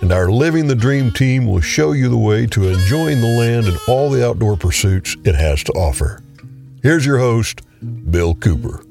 and our Living the Dream team will show you the way to enjoying the land and all the outdoor pursuits it has to offer. Here's your host, Bill Cooper.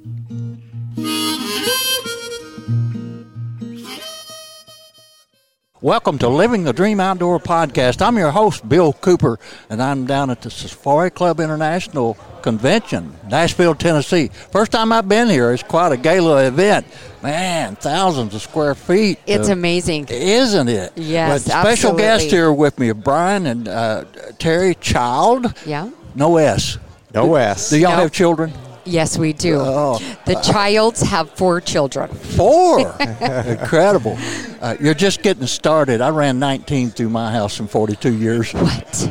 Welcome to Living the Dream Outdoor Podcast. I'm your host, Bill Cooper, and I'm down at the Safari Club International Convention, Nashville, Tennessee. First time I've been here. It's quite a gala event. Man, thousands of square feet. It's uh, amazing. Isn't it? Yes, But special absolutely. guest here with me, Bryan and uh, Teri Child. Yeah. No S. No S. Do y'all No. have children? Yes, we do. Oh. The Childs have four children. Four. Incredible. Uh, you're just getting started. I ran 19 through my house in 42 years. What?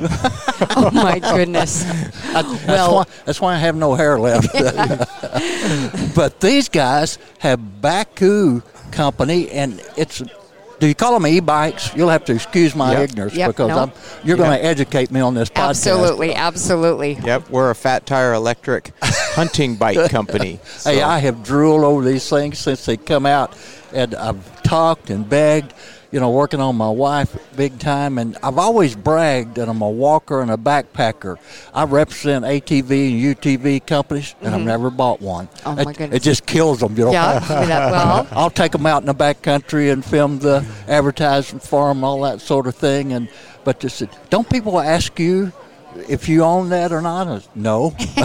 oh my goodness. That's, Well- why, that's why I have no hair left. but these guys have Bakcou Company, and it's. Do you call them e-bikes? You'll have to excuse my Yep. ignorance Yep, because no. I'm, you're going to educate me on this podcast. Absolutely, absolutely. Yep, we're a Fat Tire Electric hunting bike company. Hey, I have drooled over these things since they come out, and I've talked and begged, you know, working on my wife big time, and I've always bragged that I'm a walker and a backpacker. I represent ATV and UTV companies, and I've mm-hmm. never bought one. Oh, my It- goodness. It just kills them, you know. Yeah. well, I'll take them out in the back country and film the advertisement for them, all that sort of thing. And but just don't people ask you if you own that or not? I no.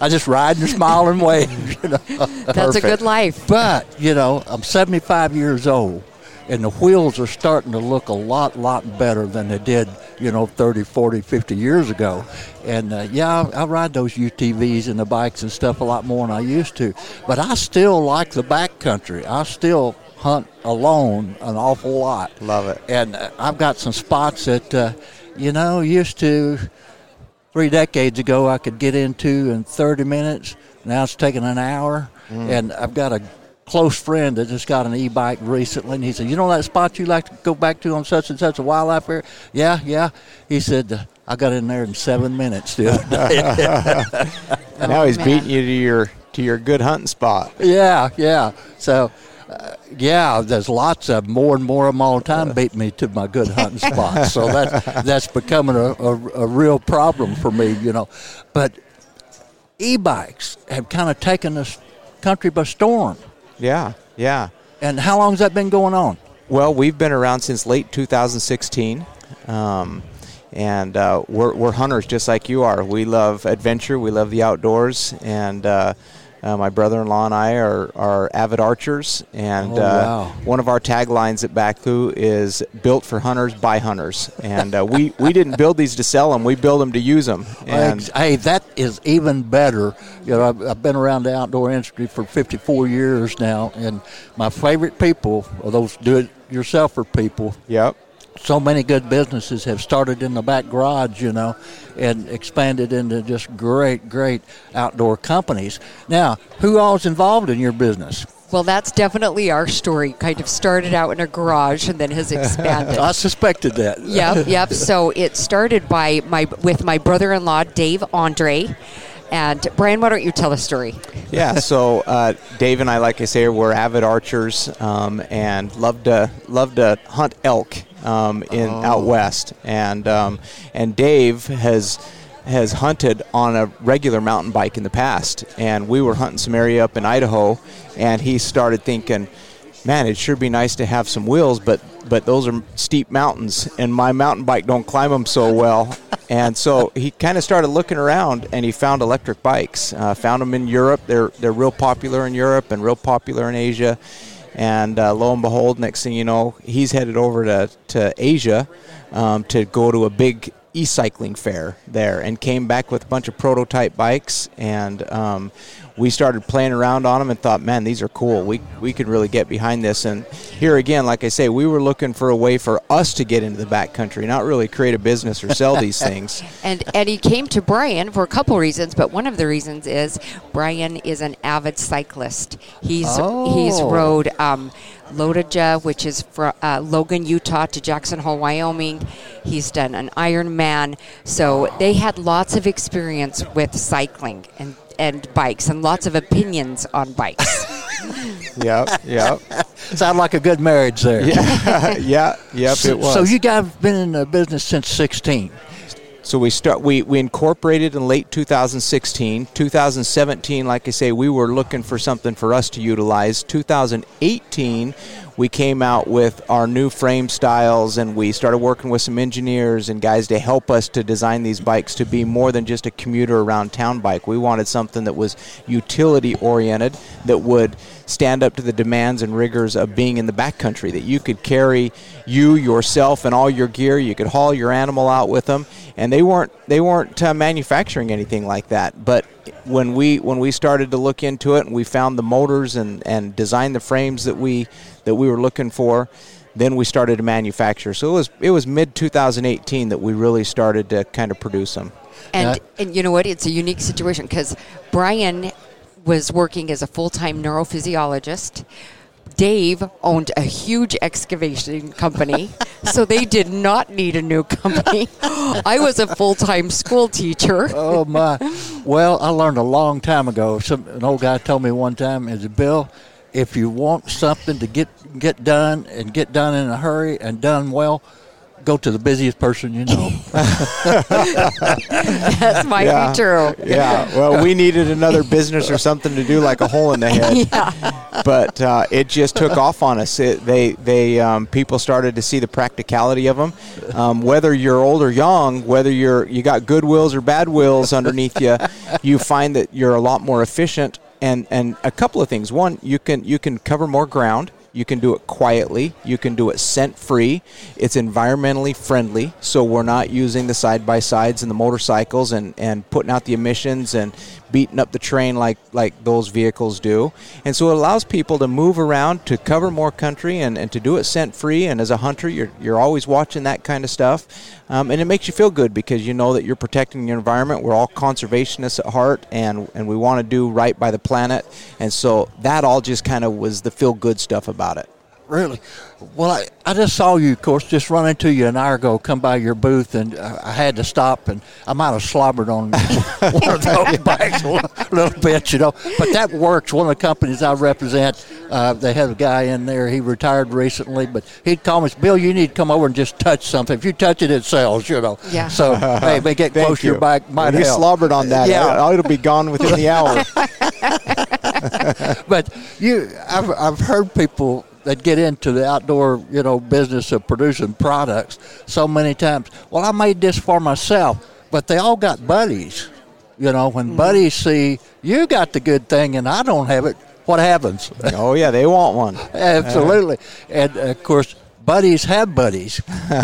I just ride and smile and wave. You know. that's a good life. But you know, I'm 75 years old, and the wheels are starting to look a lot, lot better than they did, you know, 30, 40, 50 years ago. And uh, yeah, I, I ride those UTVs and the bikes and stuff a lot more than I used to. But I still like the backcountry. I still hunt alone an awful lot. Love it. And uh, I've got some spots that, uh, you know, used to three decades ago I could get into in 30 minutes. Now it's taking an hour. And I've got a close friend that just got an e-bike recently, and he said, "You know that spot you like to go back to on such and such a wildlife area?" Yeah, yeah. He said, "I got in there in seven minutes dude." other now he's beating you to your to your good hunting spot. yeah, yeah. So. Uh, yeah, there's lots of more and more of them all the time beat me to my good hunting spots. So that's that's becoming a, a, a real problem for me, you know. But e-bikes have kind of taken this country by storm. Yeah, yeah. And how long has that been going on? Well, we've been around since late 2016. Um, and uh, we're, we're hunters just like you are. We love adventure, we love the outdoors, and uh, uh, my brother-in-law and I are, are avid archers. And Oh, uh, wow. one of our taglines at Bakcou is "Built for hunters by hunters." And uh, we we didn't build these to sell them; we build them to use them. And hey, that is even better. You know, I've, I've been around the outdoor industry for 54 years now, and my favorite people are those do-it-yourselfer people yep, so many good businesses have started in the back garage, you know, and expanded into just great, great outdoor companies. Now, who all's involved in your business? Well, that's definitely our story. Kind of started out in a garage and then has expanded. I suspected that. yep, yep. So it started by my with my brother-in-law Dave Andre, and Bryan. Why don't you tell the story? yeah. So uh, Dave and I, like I say, we're avid archers um, and love to love to hunt elk um, in out west. And um, and Dave has has hunted on a regular mountain bike in the past, and we were hunting some area up in Idaho, and he started thinking. Man, it'd sure be nice to have some wheels, but but those are steep mountains, and my mountain bike don't climb them so well. and so he kind of started looking around, and he found electric bikes. Uh, found them in Europe. They're they're real popular in Europe and real popular in Asia. And uh, lo and behold, next thing you know, he's headed over to to Asia um, to go to a big e-cycling fair there, and came back with a bunch of prototype bikes. And um, we started playing around on them and thought, man, these are cool. We we could really get behind this. And here again, like I say, we were looking for a way for us to get into the backcountry, not really create a business or sell these things. And and he came to Bryan for a couple reasons, but one of the reasons is Bryan is an avid cyclist. He's he's Oh. rode um, LOTOJA, which is from uh, Logan, Utah, to Jackson Hole, Wyoming. He's done an Ironman, so they had lots of experience with cycling and and bikes, and lots of opinions on bikes. yep, yep, Sound like a good marriage there. yeah, yeah, yep. So, it was. so you guys have been in the business since 16. So we start we, we incorporated in late 2016. 2017, like I say, we were looking for something for us to utilize. 2018, we came out with our new frame styles and we started working with some engineers and guys to help us to design these bikes to be more than just a commuter around town bike. We wanted something that was utility oriented that would stand up to the demands and rigors of being in the backcountry that you could carry you yourself and all your gear. You could haul your animal out with them. And they weren't they weren't uh, manufacturing anything like that. But when we when we started to look into it and we found the motors and and designed the frames that we that we were looking for then we started to manufacture so it was it was mid 2018 that we really started to kind of produce them And Yeah. and you know what? It's a unique situation because Brian was working as a full time neurophysiologist. Dave owned a huge excavation company, so they did not need a new company. I was a full time school teacher. Oh my! Well, I learned a long time ago. Some an old guy told me one time, "Is Bill, if you want something to get get done and get done in a hurry and done well, go to the busiest person you know." That might Yeah. be true. yeah well we needed another business or something to do like a hole in the head yeah. but uh, it just took off on us it, they they um, people started to see the practicality of them um, whether you're old or young whether you're you got good wills or bad wills underneath you you find that you're a lot more efficient and and a couple of things one you can you can cover more ground you can do it quietly. You can do it scent free. It's environmentally friendly, so we're not using the side by sides and the motorcycles and, and putting out the emissions and beating up the train like, like those vehicles do. And so it allows people to move around, to cover more country, and, and to do it scent free. And as a hunter, you're, you're always watching that kind of stuff. Um, and it makes you feel good because you know that you're protecting your environment. We're all conservationists at heart, and, and we want to do right by the planet. And so that all just kind of was the feel good stuff about it. Really? Well, I, I just saw you, of course, just run into you an hour ago, come by your booth, and uh, I had to stop, and I might have slobbered on one of those bikes a little, little bit, you know. But that works. One of the companies I represent, uh, they had a guy in there. He retired recently, but he'd call me, Bill, you need to come over and just touch something. If you touch it, it sells, you know. Yeah. So, hey, may get close to you. your bike might Well, you help. slobbered on that. Yeah. It'll be gone within the hour. but you, I've, I've heard people that get into the outdoor, you know, business of producing products so many times. Well, I made this for myself, but they all got buddies. You know, when mm-hmm. buddies see you got the good thing and I don't have it, what happens? oh yeah, they want one. Absolutely. And of course, buddies have buddies.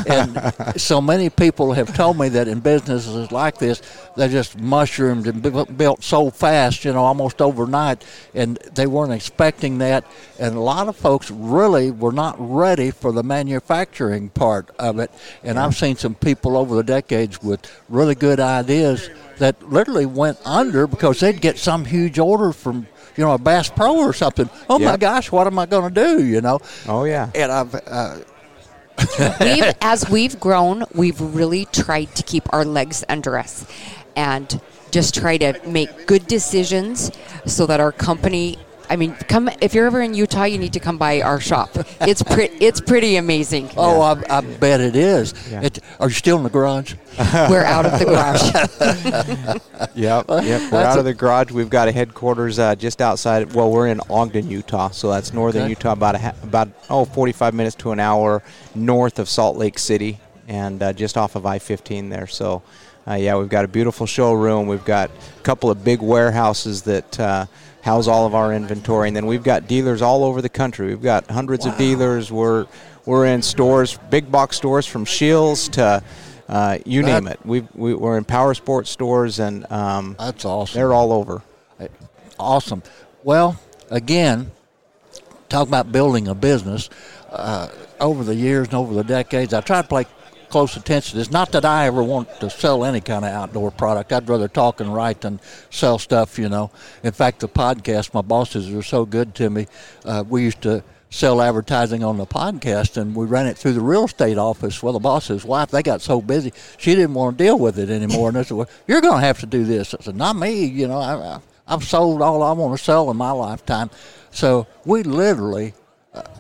and so many people have told me that in businesses like this, they just mushroomed and built so fast, you know, almost overnight. And they weren't expecting that. And a lot of folks really were not ready for the manufacturing part of it. And I've seen some people over the decades with really good ideas that literally went under because they'd get some huge order from you know a Bass Pro or something. Oh Yeah. my gosh, what am I going to do? You know. Oh yeah. And I've uh, we've as we've grown, we've really tried to keep our legs under us and just try to make good decisions so that our company I mean, come if you're ever in Utah, you need to come by our shop. It's pretty. It's pretty amazing. oh, I, I bet it is. Yeah. It, are you still in the garage? We're out of the garage. Yep. Yep. We're out of the garage. We've got a headquarters uh, just outside. Well, we're in Ogden, Utah, so that's northern Okay. Utah, about a ha- about oh 45 minutes to an hour north of Salt Lake City, and uh, just off of I-15 there. So. Uh, yeah, we've got a beautiful showroom. We've got a couple of big warehouses that uh, house all of our inventory, and then we've got dealers all over the country. We've got hundreds of dealers. We're we're in stores, big box stores from Scheels to uh, you name it. We've, we, we're in power sports stores, and um, That's awesome. they're all over. awesome. Well, again, talk about building a business. Uh, over the years and over the decades, I try to play close attention. It's not that I ever want to sell any kind of outdoor product. I'd rather talk and write than sell stuff, you know. In fact, the podcast, my bosses are so good to me. Uh, we used to sell advertising on the podcast and we ran it through the real estate office. Well, the boss's wife, they got so busy, she didn't want to deal with it anymore. And I said, well, you're going to have to do this. I said, not me. You know, I, I've sold all I want to sell in my lifetime. So we literally,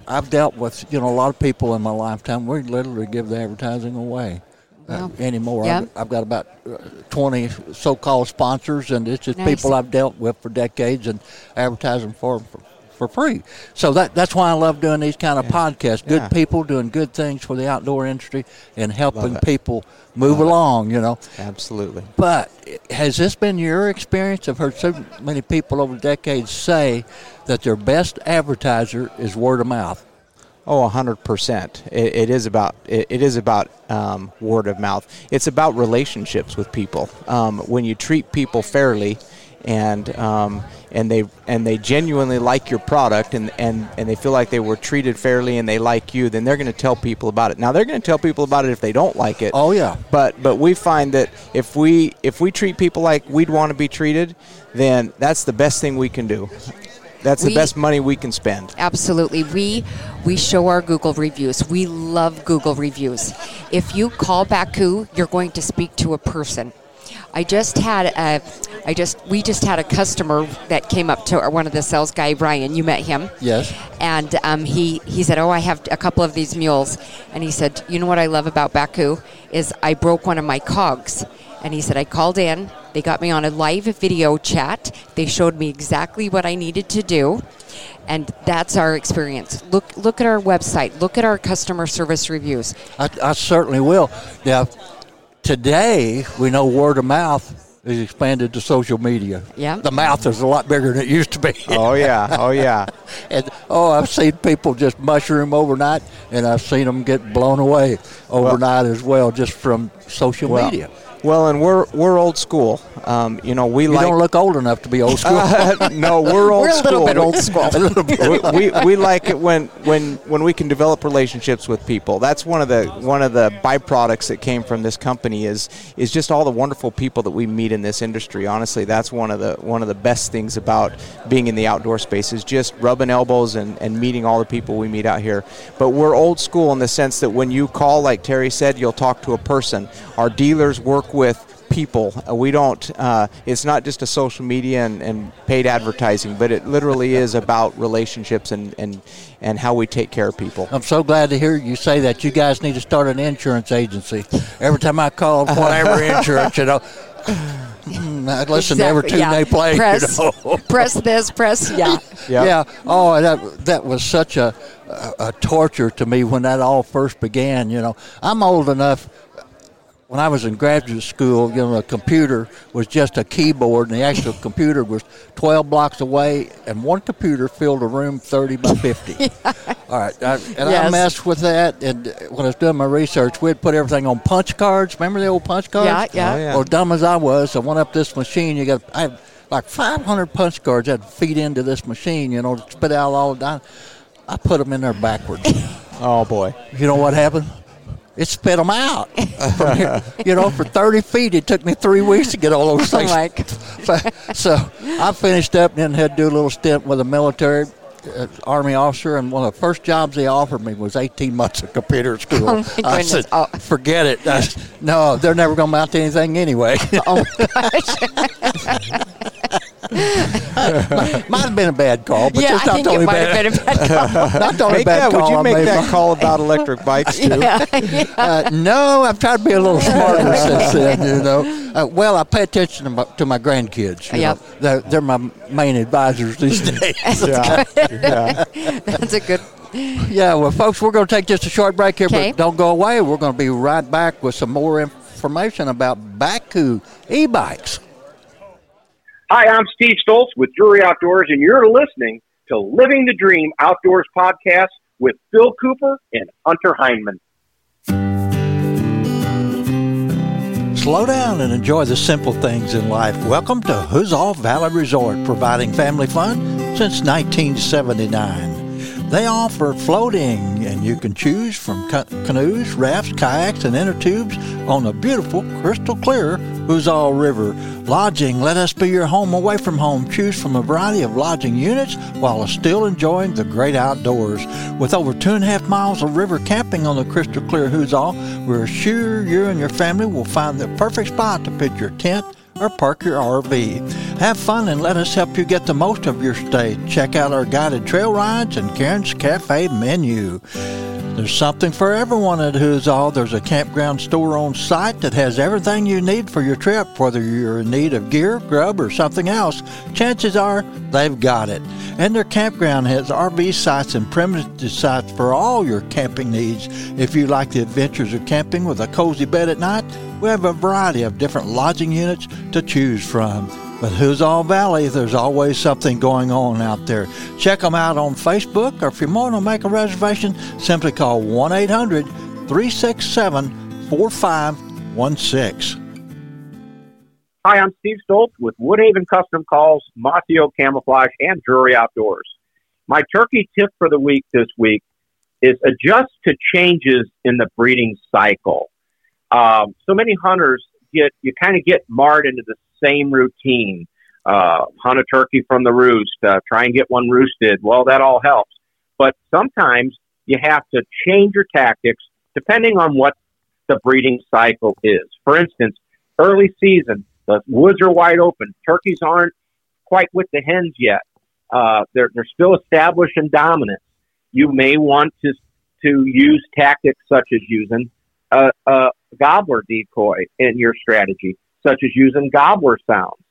I've dealt with, you know, a lot of people in my lifetime. We literally give the advertising away. Uh, anymore. Yeah. I've, I've got about uh, 20 so-called sponsors, and it's just Nice. people I've dealt with for decades and advertising for, for for free. So that that's why I love doing these kind of podcasts. Good Yeah. people doing good things for the outdoor industry and helping people move along. You know. Absolutely. But has this been your experience? I've heard so many people over the decades say that their best advertiser is word of mouth. Oh, hundred percent. It, it is about it, it is about um, word of mouth. It's about relationships with people. Um, when you treat people fairly, and um, and they and they genuinely like your product, and, and, and they feel like they were treated fairly, and they like you, then they're going to tell people about it. Now they're going to tell people about it if they don't like it. Oh yeah. But but we find that if we if we treat people like we'd want to be treated, then that's the best thing we can do. That's the best money we can spend. Absolutely. We we show our Google reviews. We love Google reviews. If you call Bakcou, you're going to speak to a person. I just had a I just we just had a customer that came up to one of the sales guy Brian. You met him. Yes. And um, he, he said, Oh, I have a couple of these mules. And he said, You know what I love about Bakcou is I broke one of my cogs. And he said, I called in. They got me on a live video chat. They showed me exactly what I needed to do. And that's our experience. Look, look at our website. Look at our customer service reviews. I, I certainly will. Now, today we know word of mouth is expanded to social media. Yeah. The mouth is a lot bigger than it used to be. Oh yeah, oh yeah. and oh, I've seen people just mushroom overnight, and I've seen them get blown away overnight as well, just from social Well, media. Well, and we're we're old school. Um, you know, we You like don't look old enough to be old school. no, we're old We're a school. little bit We- old school. a little bit. we, we, we like it when, when when we can develop relationships with people. That's one of the one of the byproducts that came from this company is is just all the wonderful people that we meet in this industry. Honestly, that's one of the one of the best things about being in the outdoor space is just rubbing elbows and, and meeting all the people we meet out here. But we're old school in the sense that when you call, like Teri said, you'll talk to a person. Our dealers work with people. Uh, We don't. Uh, it's not just a social media and, and paid advertising, but it literally is about relationships and, and and how we take care of people. I'm so glad to hear you say that. You guys need to start an insurance agency. Every time I call whatever insurance, you know, mm, I listen to every tune yeah. they play. Press, You know. press this, press, yeah. Yep. Yeah. Oh, that that was such a, a a torture to me when that all first began. You know, I'm old enough. When I was in graduate school, you know, a computer was just a keyboard, and the actual computer was 12 blocks away, and one computer filled a room 30 by 50. All right, I, and I messed with that. And when I was doing my research, we'd put everything on punch cards. Remember the old punch cards? Yeah, yeah. Oh, yeah. Well, dumb as I was, I went up this machine. You got I had like 500 punch cards that feed into this machine. You know, to spit out all the. Di- I put them in there backwards. Oh boy. you know what happened? It spit them out. Here, you know, for 30 feet, it took me three weeks to get all those Oh things. God. so I finished up and then had to do a little stint with a military. Uh, Army officer, and one of the first jobs they offered me was 18 months of computer school. Oh, I said, Oh. "Forget it." Said, no, they're never going to mount anything anyway. Oh my gosh. Might have been a bad call, but yeah, just I not think the only bad, have been a bad call. not the only Make bad that, call would you make made. that call about electric bikes too? yeah, yeah. Uh, no, I've tried to be a little smarter since then. You know, uh, well, I pay attention to my, to my grandkids. You Yep. know. they're, they're my main advisors these days. yeah. yeah. That's a good. yeah, well, folks, we're going to take just a short break here, Okay. but don't go away. We're going to be right back with some more information about Bakcou e-bikes. Hi, I'm Steve Stoltz with Drury Outdoors, and you're listening to Living the Dream Outdoors podcast with Phil Cooper and Hunter Heinman. Slow down and enjoy the simple things in life. Welcome to Huzzah Valley Resort, providing family fun since 1979. They offer floating, and you can choose from canoes, rafts, kayaks, and inner tubes on the beautiful, crystal clear Huzzah River. Lodging, let us be your home away from home. Choose from a variety of lodging units while still enjoying the great outdoors. With over two and a half miles of river camping on the crystal clear Huzzah, we're sure you and your family will find the perfect spot to pitch your tent or park your RV. Have fun and let us help you get the most of your stay. Check out our guided trail rides and Karen's Cafe menu. There's something for everyone at Huzzah. There's a campground store on site that has everything you need for your trip, whether you're in need of gear, grub, or something else. Chances are they've got it. And their campground has RV sites and primitive sites for all your camping needs. If you like the adventures of camping with a cozy bed at night, we have a variety of different lodging units to choose from. But Huzzah Valley, there's always something going on out there. Check them out on Facebook, or if you want to make a reservation, simply call 1 800 367 4516. Hi, I'm Steve Stoltz with Woodhaven Custom Calls, Oak Camouflage, and Drury Outdoors. My turkey tip for the week this week is adjust to changes in the breeding cycle. Um, so many hunters get you kind of get marred into the same routine. Uh, hunt a turkey from the roost, uh, try and get one roosted. Well, that all helps, but sometimes you have to change your tactics depending on what the breeding cycle is. For instance, early season, the woods are wide open. Turkeys aren't quite with the hens yet. Uh, they're they're still establishing dominance. You may want to to use tactics such as using a, a gobbler decoy in your strategy, such as using gobbler sounds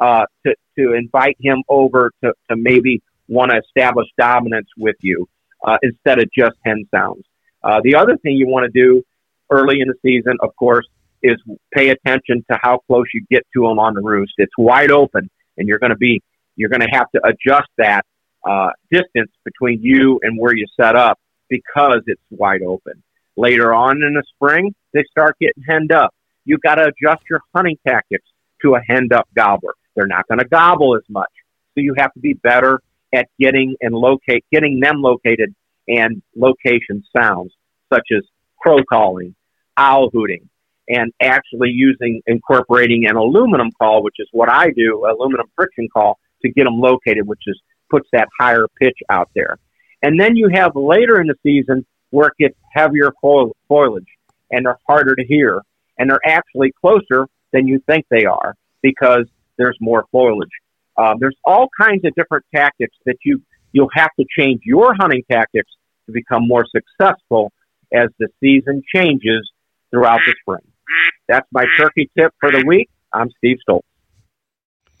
uh, to, to invite him over to, to maybe want to establish dominance with you uh, instead of just hen sounds. Uh, the other thing you want to do early in the season, of course, is pay attention to how close you get to them on the roost. It's wide open, and you're going to be you're going to have to adjust that uh, distance between you and where you set up because it's wide open. Later on in the spring, they start getting henned up. You've got to adjust your hunting tactics to a hand up gobbler. They're not going to gobble as much. So you have to be better at getting and locate, getting them located and location sounds such as crow calling, owl hooting, and actually using, incorporating an aluminum call, which is what I do, aluminum friction call to get them located, which is puts that higher pitch out there. And then you have later in the season where it gets heavier foliage and they're harder to hear. And they're actually closer than you think they are because there's more foliage. Um, there's all kinds of different tactics that you you'll have to change your hunting tactics to become more successful as the season changes throughout the spring. That's my turkey tip for the week. I'm Steve Stoltz.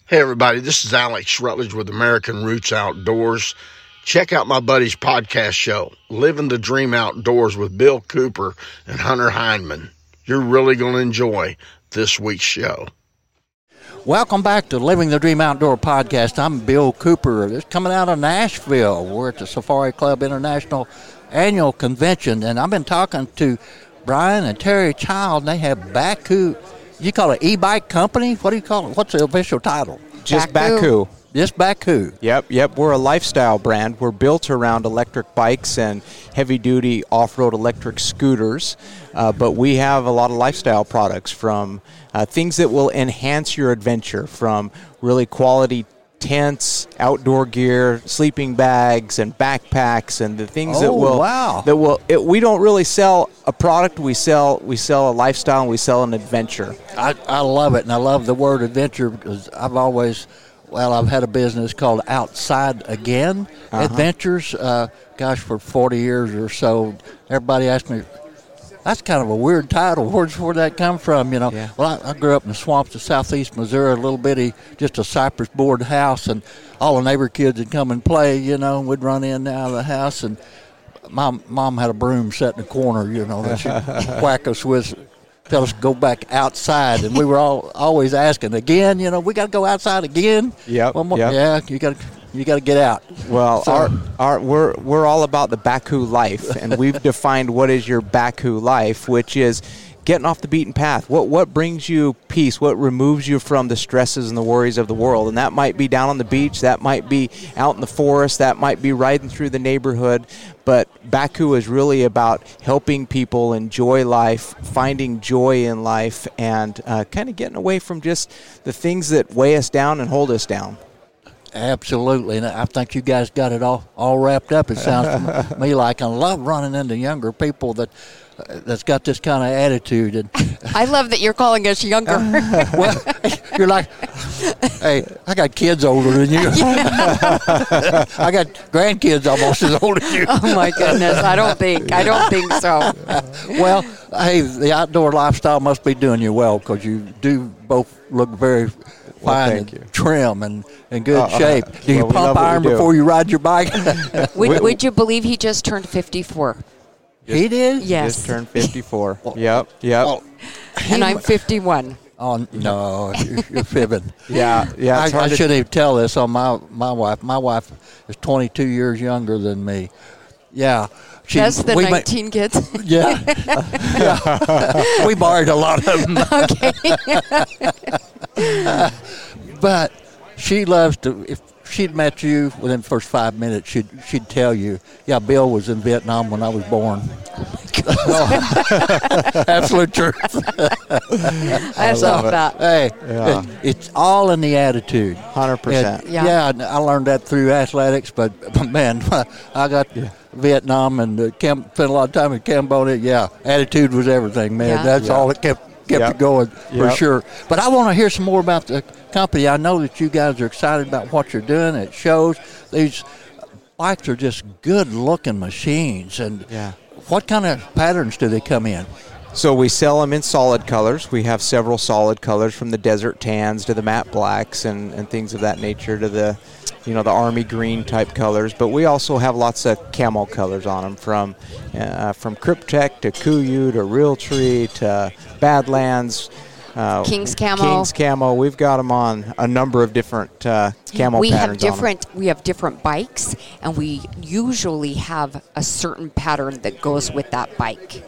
Hey everybody, this is Alex Rutledge with American Roots Outdoors. Check out my buddy's podcast show, Living the Dream Outdoors with Bill Cooper and Hunter Hindman. You're really going to enjoy this week's show. Welcome back to Living the Dream Outdoor podcast. I'm Bill Cooper. It's coming out of Nashville. We're at the Safari Club International Annual Convention, and I've been talking to Bryan and Teri Child, and they have Bakcou. You call it e-bike company? What do you call it? What's the official title? Just Bakcou. Bakcou. Just Bakcou. Yep, yep. We're a lifestyle brand. We're built around electric bikes and heavy duty off road electric scooters. Uh, but we have a lot of lifestyle products from uh, things that will enhance your adventure, from really quality tents, outdoor gear, sleeping bags, and backpacks, and the things that Oh, will wow. that will. It, we don't really sell a product. We sell we sell a lifestyle and we sell an adventure. I, I love it, and I love the word adventure because I've always, well, I've had a business called Outside Again Adventures. Uh, gosh, for 40 years or so, everybody asked me, that's kind of a weird title. Where's where'd that come from? You know, Yeah. well, I, I grew up in the swamps of southeast Missouri, a little bitty, just a cypress board house, and all the neighbor kids would come and play. You know, and we'd run in and out of the house, and my mom had a broom set in the corner. You know, that she'd whack us with. Tell us to go back outside, and we were all always asking again. You know, we got to go outside again. Yep, One more, yep. Yeah, you got to You got to get out. Well, So- our, our, we're, we're all about the Bakcou life, and we've defined what is your Bakcou life, which is getting off the beaten path. What, what brings you peace? What removes you from the stresses and the worries of the world? And that might be down on the beach, that might be out in the forest, that might be riding through the neighborhood. But Bakcou is really about helping people enjoy life, finding joy in life, and uh, kind of getting away from just the things that weigh us down and hold us down. Absolutely, and I think you guys got it all all wrapped up. It sounds to me like I love running into younger people that that's got this kind of attitude, and I love that you're calling us younger. well, you're like, hey, I got kids older than you. I got grandkids almost as old as you. oh my goodness, I don't think. I don't think so. Well, hey, the outdoor lifestyle must be doing you well because you do both look very fine thank and you. trim and in good Uh, uh, shape. Do you well, we pump iron do. before you ride your bike? Would, would you believe he just turned 54? He did. Yes. Just turned 54. yep, yep. Oh, and I'm 51. Oh no, you're, you're fibbing. Yeah, yeah. I, It's I hard to- should even tell this on my my wife. My wife is 22 years younger than me. Yeah, she, That's the we ma- 19 kids. yeah, yeah. we borrowed a lot of them. okay. but she loves to. If she'd met you within the first five minutes, she'd she'd tell you, "Yeah, Bill was in Vietnam when I was born." Absolute truth. I love that. Hey, Yeah. it- it's all in the attitude. 100%. Yeah. yeah, I learned that through athletics, but man, I got Vietnam and uh, Cam- spent a lot of time in Cambodia. Yeah, attitude was everything, man. Yeah. That's Yeah. all that kept kept Yep. it going for Yep. sure. But I want to hear some more about the company. I know that you guys are excited about what you're doing. It shows these bikes are just good looking machines. And Yeah. what kind of patterns do they come in? So we sell them in solid colors. We have several solid colors from the desert tans to the matte blacks and, and things of that nature to the, you know, the army green type colors. But we also have lots of camel colors on them from, uh, from Cryptek to KUIU to Realtree to Badlands. Uh, King's Camo. King's Camo. We've got them on a number of different uh, camo we have patterns on 'em. different we have different bikes and we usually have a certain pattern that goes with that bike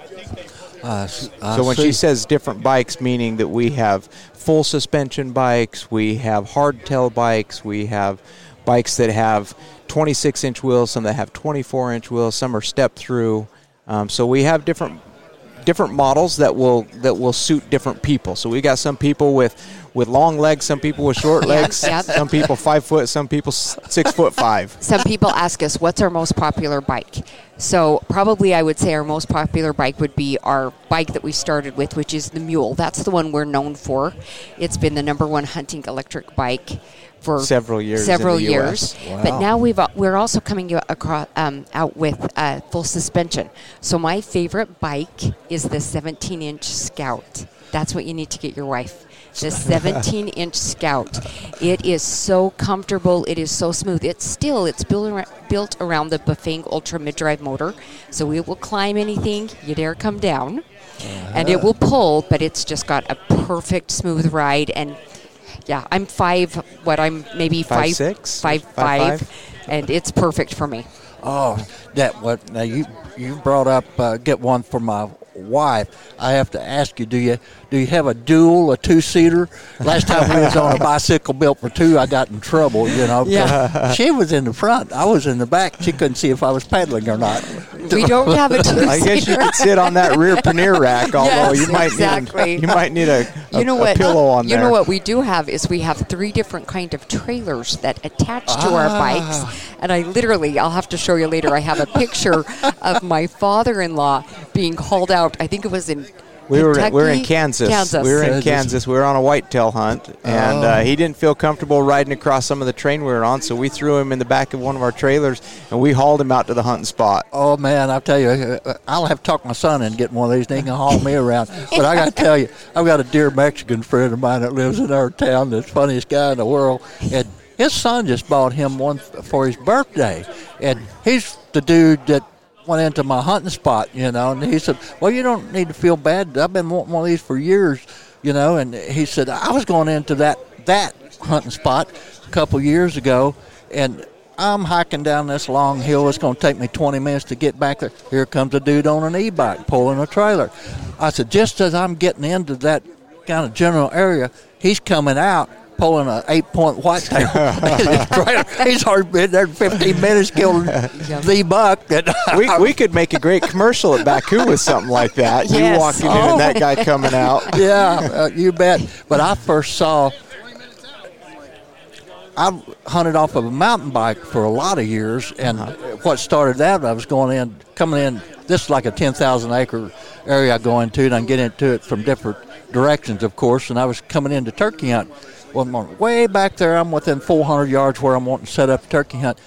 Uh, s- I So when see. she says different bikes, meaning that we have full suspension bikes, we have hardtail bikes, we have bikes that have 26 inch wheels, some that have 24 inch wheels, some are step through. Um, so we have different different models that will that will suit different people. So we got some people with with long legs, some people with short legs, yeah. some people five foot, some people six foot five. some people ask us what's our most popular bike so probably i would say our most popular bike would be our bike that we started with which is the mule that's the one we're known for it's been the number one hunting electric bike for Several years several years. US. but now we've we're also coming across um, out with uh, full suspension. So my favorite bike is the 17 inch scout. That's what you need to get your wife. The 17 inch scout. It is so comfortable. It is so smooth. It's still it's built around, built around the Bafang ultra mid-drive motor. So it will climb anything. You dare come down. And it will pull but it's just got a perfect smooth ride. And yeah i'm five what i'm maybe Five, five six? five, Five, five, and it's perfect for me Oh, that what? Now you you brought up uh, get one for my wife. I have to ask you: Do you do you have a dual, a two seater? Last time we was on a bicycle built for two, I got in trouble. You know. Yeah. she was in the front, I was in the back. She couldn't see if I was pedaling or not. we don't have a two-seater I guess you could sit on that rear pannier rack, although Yes, you might exactly. need a, you might need a, a, you know a what pillow on you there. know what we do have is we have three different kind of trailers that attach to our Ah. bikes and i literally i'll have to show you later i have a picture of my father-in-law being hauled out i think it was in We were we were in Kansas. Kansas. We were in Kansas. Kansas. We were on a whitetail hunt, and uh, he didn't feel comfortable riding across some of the train we were on. So we threw him in the back of one of our trailers, and we hauled him out to the hunting spot. Oh man, I'll tell you, uh, I'll have to talk my son into getting one of these. And he can haul me around. But I got to tell you, I've got a dear Mexican friend of mine that lives in our town. The funniest guy in the world, and his son just bought him one for his birthday, and he's the dude that went into my hunting spot, you know. And he said, "Well, you don't need to feel bad. I've been wanting one of these for years, you know." And he said, "I was going into that that hunting spot a couple years ago, and." I'm hiking down this long hill. It's going to take me 20 minutes to get back there. Here comes a dude on an e-bike pulling a trailer. I said, just as I'm getting into that kind of general area, he's coming out pulling an eight point whitetail. He's already been there 15 minutes killing the buck. we, we could make a great commercial at Bakcou with something like that. Yes. You walking in and that guy coming out. yeah, uh, you bet. But I first saw. I hunted off of a mountain bike for a lot of years, and what started that, I was going in, coming in. This is like a 10,000 acre area I go into, and I can get into it from different directions, of course. And I was coming into turkey hunt one morning. Way back there, I'm within 400 yards where I'm wanting to set up a turkey hunt.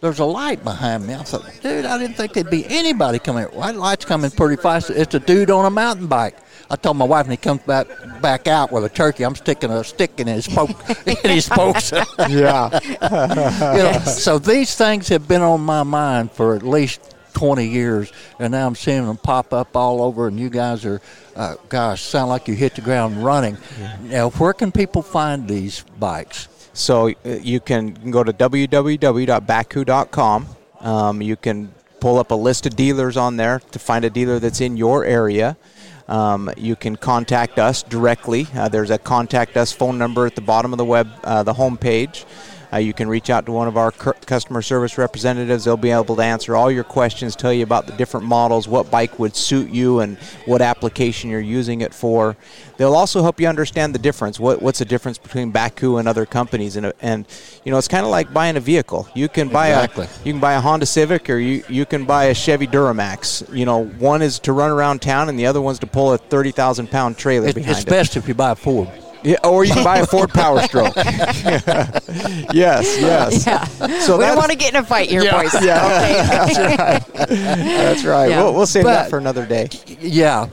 There's a light behind me. I thought, dude, I didn't think there'd be anybody coming. Why the light's coming pretty fast? It's a dude on a mountain bike. I told my wife, and he comes back back out with a turkey. I'm sticking a stick in his poke in his spokes. Yeah. you know, so these things have been on my mind for at least 20 years, and now I'm seeing them pop up all over. And you guys are, uh, gosh, sound like you hit the ground running. Now, where can people find these bikes? So uh, you can go to www.bakcou.com. Um, you can pull up a list of dealers on there to find a dealer that's in your area. Um, you can contact us directly. Uh, there's a contact us phone number at the bottom of the web, uh, the home page. Uh, you can reach out to one of our customer service representatives. They'll be able to answer all your questions, tell you about the different models, what bike would suit you, and what application you're using it for. They'll also help you understand the difference. What, what's the difference between Bakcou and other companies? And, and you know, it's kind of like buying a vehicle. You can buy Exactly. a you can buy a Honda Civic or you, you can buy a Chevy Duramax. You know, one is to run around town and the other one's to pull a thirty thousand pound trailer It, behind it's it. best if you buy a Ford. Yeah, or you can buy a Ford Power Stroke. yes, yes. Yeah. So we don't want to get in a fight here, boys. Yeah, that's right. That's right. Yeah. We'll, we'll save that for another day. Yeah,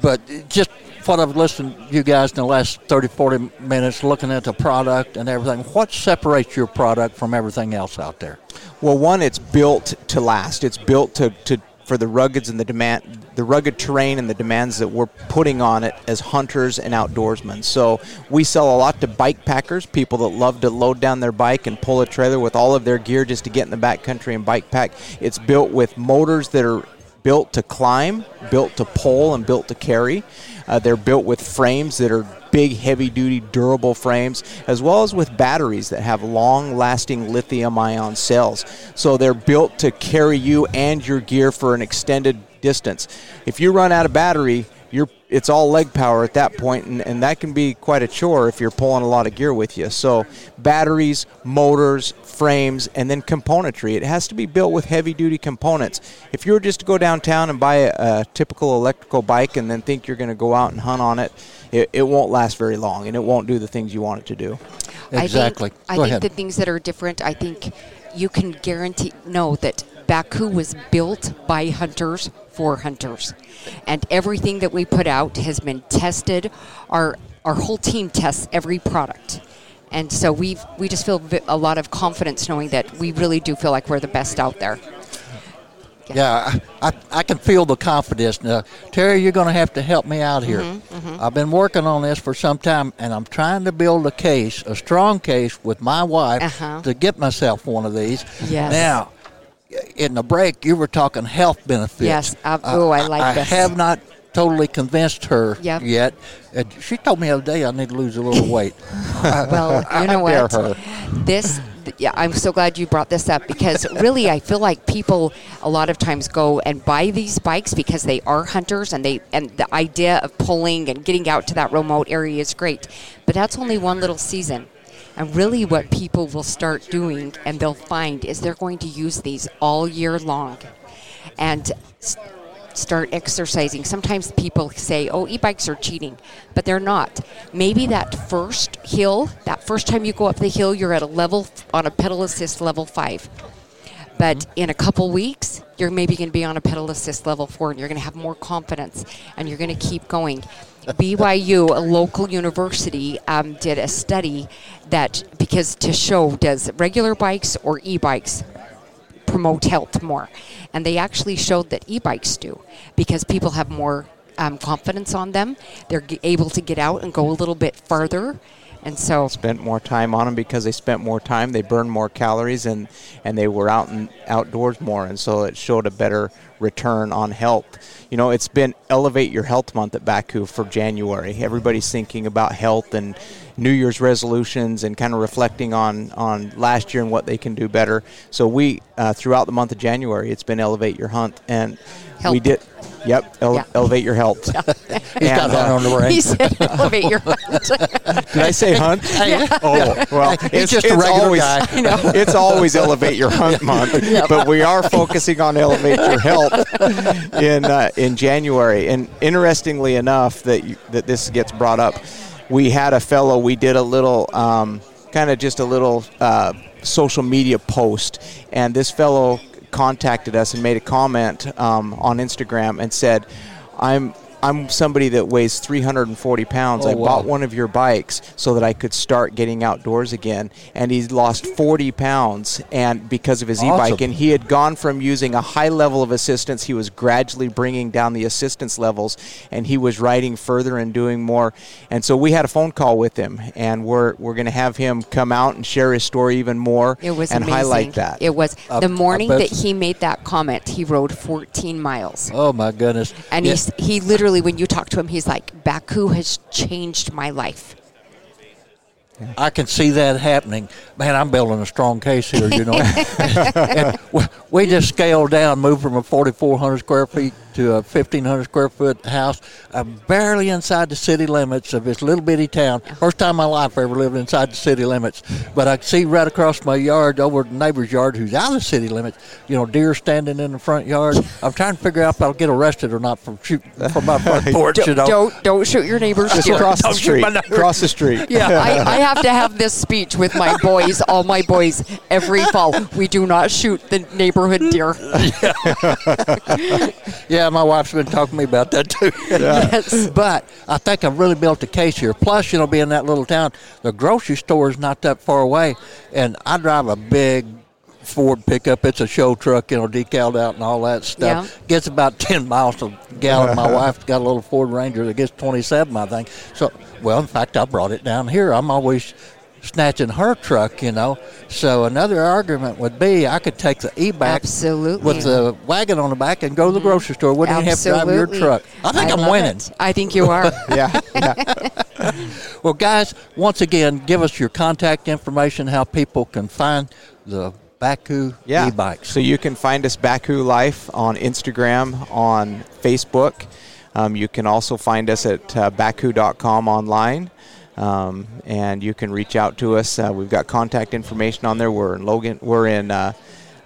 but just what I've listened to you guys in the last 30, 40 minutes looking at the product and everything, what separates your product from everything else out there? Well, one, it's built to last. It's built to, to for the ruggeds and the demand, the rugged terrain and the demands that we're putting on it as hunters and outdoorsmen. So we sell a lot to bike packers, people that love to load down their bike and pull a trailer with all of their gear just to get in the backcountry and bike pack. It's built with motors that are built to climb, built to pull, and built to carry. Uh, they're built with frames that are big, heavy duty, durable frames, as well as with batteries that have long lasting lithium ion cells. So they're built to carry you and your gear for an extended distance. If you run out of battery, you're it's all leg power at that point and, and that can be quite a chore if you're pulling a lot of gear with you so batteries motors frames and then componentry it has to be built with heavy duty components if you were just to go downtown and buy a, a typical electrical bike and then think you're going to go out and hunt on it, it it won't last very long and it won't do the things you want it to do Exactly. I think, I think ahead. the things that are different, I think you can guarantee know that Bakcou was built by hunters for hunters, and everything that we put out has been tested. Our our whole team tests every product, and so we we just feel a lot of confidence knowing that we really do feel like we're the best out there. Yeah, I, I, I can feel the confidence. Now, Teri, you're going to have to help me out here. Mm-hmm, I've been working on this for some time, and I'm trying to build a case, a strong case, with my wife Uh-huh. to get myself one of these. Yes. Now, in the break, you were talking health benefits. Yes, uh, oh, I like I this. have not totally convinced her Yep. yet. And she told me the other day I need to lose a little weight. Well, you know I what? her. This, th- yeah, I'm so glad you brought this up because really, I feel like people a lot of times go and buy these bikes because they are hunters and they and the idea of pulling and getting out to that remote area is great, but that's only one little season. And really, what people will start doing and they'll find is they're going to use these all year long, and. s- start exercising. Sometimes people say, oh, e bikes are cheating, but they're not. Maybe that first hill, that first time you go up the hill, you're at a level on a pedal assist level five. But in a couple weeks, you're maybe going to be on a pedal assist level four and you're going to have more confidence and you're going to keep going. BYU, a local university, um, did a study that because to show does regular bikes or e bikes promote health more. And they actually showed that e bikes do because people have more um, confidence on them. They're able to get out and go a little bit farther. And so spent more time on them because they spent more time. They burned more calories and and they were out and outdoors more, and so it showed a better return on health. You know, it's been Elevate Your Health Month at Bakcou for January. Everybody's thinking about health and New Year's resolutions and kind of reflecting on on last year and what they can do better. So we uh, throughout the month of January, it's been Elevate Your Hunt and. We did, yep. Ele- Yeah. Elevate your health. He's got And, that uh, on the brain. he said, elevate your Did I say hunt? Oh, well, He's just a regular always, guy. It's always Elevate Your Hunt Month, but we are focusing on Elevate Your Health in uh, in January. And interestingly enough, that you, that this gets brought up, we had a fellow. We did a little, um, kind of just a little uh, social media post, and this fellow contacted us and made a comment um, on Instagram and said, "I'm." I'm somebody that weighs 340 pounds. Oh, I wow. bought one of your bikes so that I could start getting outdoors again. And he's lost 40 pounds and because of his e-bike. And he had gone from using a high level of assistance. He was gradually bringing down the assistance levels, and he was riding further and doing more. And so we had a phone call with him, and we're we're going to have him come out and share his story even more It was and amazing. highlight that. It was I- the I morning that he made that comment. He rode 14 miles, Oh my goodness! and Yeah. he's he literally, when you talk to him, he's like, "Bakcou has changed my life." I can see that happening. Man, I'm building a strong case here, you know. we- we just scaled down, moved from a 4,400 square feet to a 1,500 square foot house, uh, barely inside the city limits of this little bitty town. First time in my life I ever lived inside the city limits. But I could see right across my yard, over the neighbor's yard, who's out of the city limits. You know, deer standing in the front yard. I'm trying to figure out if I'll get arrested or not from shooting from my front porch. you know. Don't don't shoot your neighbors. Just deer. across the street. Across the street. Yeah, I, I have to have this speech with my boys, all my boys, every fall. We do not shoot the neighborhood deer. Yeah, my wife's been talking to me about that too. Yes. But I think I've really built a case here. Plus, you know, being that little town, the grocery store is not that far away, and I drive a big Ford pickup. It's a show truck, you know, decaled out and all that stuff. Yeah. Gets about ten miles a gallon. My wife's got a little Ford Ranger that gets twenty-seven, I think. So, well, in fact, I brought it down here. I'm always snatching her truck, you know. So another argument would be I could take the e-back Absolutely. with the wagon on the back and go to the grocery store. Wouldn't even have to drive your truck. I think I am winning. it. I think you are. Yeah. yeah. Well, guys, once again, give us your contact information, how people can find the Bakcou yeah. e-bikes. So you can find us Bakcou Life on Instagram, on Facebook. Um, you can also find us at uh, bakcou.com online. Um, and you can reach out to us. Uh, we've got contact information on there. We're in Logan. We're in uh,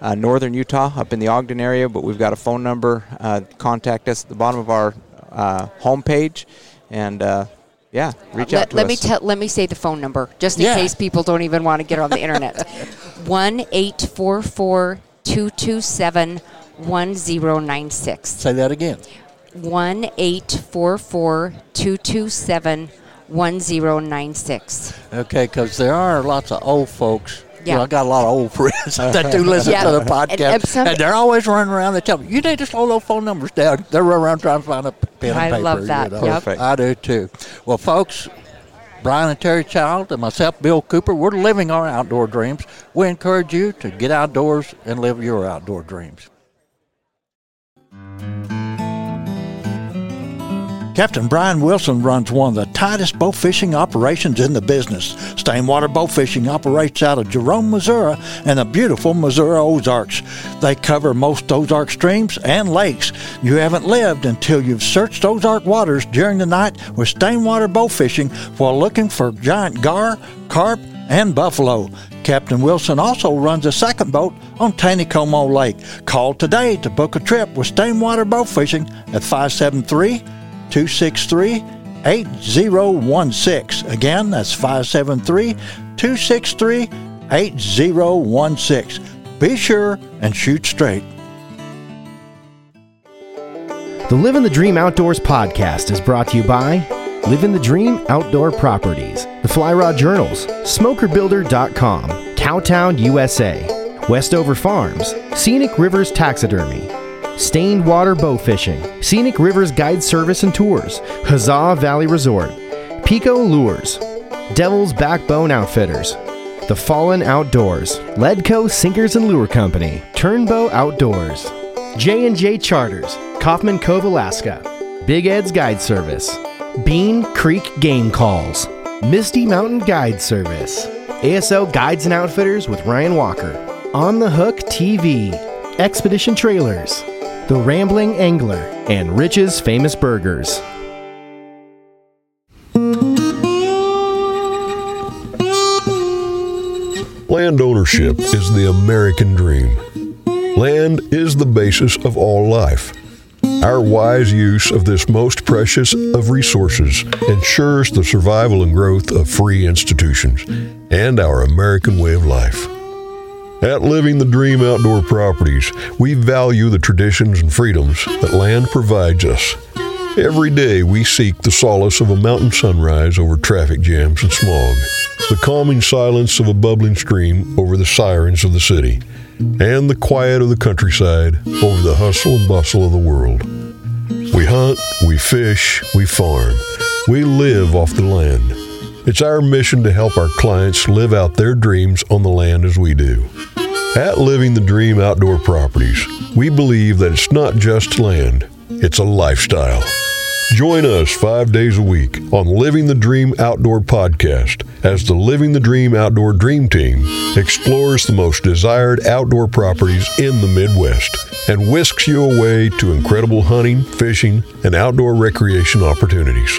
uh, northern Utah, up in the Ogden area, but we've got a phone number. Uh, contact us at the bottom of our uh, homepage, and uh, yeah, reach out let, to let us. me tell let me say the phone number just in Yeah. case people don't even want to get on the internet. One eight four four two two seven one zero nine six. Say that again. One eight four four two two seven one zero nine six. Okay, because there are lots of old folks. Yeah. know, I got a lot of old friends that do listen Yeah. to the podcast, and and, they're always running around. They tell me, "You need to slow those phone numbers down." They're running around trying to find a pen and I love that. You know? Perfect. I do too. Well, folks, Bryan and Teri Child and myself, Bill Cooper, we're living our outdoor dreams. We encourage you to get outdoors and live your outdoor dreams. Captain Brian Wilson runs one of the tightest bow fishing operations in the business. Stainwater Bow Fishing operates out of Jerome, Missouri, and the beautiful Missouri Ozarks. They cover most Ozark streams and lakes. You haven't lived until you've searched Ozark waters during the night with Stainwater Bow Fishing while looking for giant gar, carp, and buffalo. Captain Wilson also runs a second boat on Taneycomo Lake. Call today to book a trip with Stainwater Bow Fishing at 573 263 8016. Again, that's 573 263 8016. Be sure and shoot straight. The Live in the Dream Outdoors podcast is brought to you by Live in the Dream Outdoor Properties, the Fly Rod Journals, SmokerBuilder.com, Cowtown, USA, Westover Farms, Scenic Rivers Taxidermy, Stained Water Bow Fishing, Scenic Rivers Guide Service and Tours, Huzzah Valley Resort, Pico Lures, Devil's Backbone Outfitters, The Fallen Outdoors, Ledco Sinkers and Lure Company, Turnbow Outdoors, J&J Charters, Kaufman Cove, Alaska, Big Ed's Guide Service, Bean Creek Game Calls, Misty Mountain Guide Service, ASO Guides and Outfitters with Ryan Walker, On the Hook TV, Expedition Trailers, The Rambling Angler, and Rich's Famous Burgers. Land ownership is the American dream. Land is the basis of all life. Our wise use of this most precious of resources ensures the survival and growth of free institutions and our American way of life. At Living the Dream Outdoor Properties, we value the traditions and freedoms that land provides us. Every day we seek the solace of a mountain sunrise over traffic jams and smog, the calming silence of a bubbling stream over the sirens of the city, and the quiet of the countryside over the hustle and bustle of the world. We hunt, we fish, we farm, we live off the land. It's our mission to help our clients live out their dreams on the land as we do. At Living the Dream Outdoor Properties, we believe that it's not just land, it's a lifestyle. Join us five days a week on Living the Dream Outdoor Podcast as the Living the Dream Outdoor Dream Team explores the most desired outdoor properties in the Midwest and whisks you away to incredible hunting, fishing, and outdoor recreation opportunities.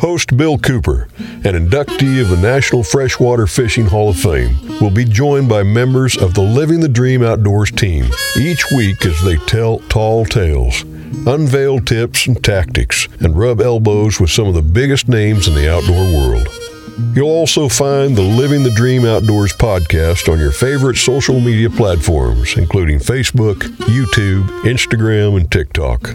Host Bill Cooper, an inductee of the National Freshwater Fishing Hall of Fame, will be joined by members of the Living the Dream Outdoors team each week as they tell tall tales, unveil tips and tactics, and rub elbows with some of the biggest names in the outdoor world. You'll also find the Living the Dream Outdoors podcast on your favorite social media platforms, including Facebook, YouTube, Instagram, and TikTok.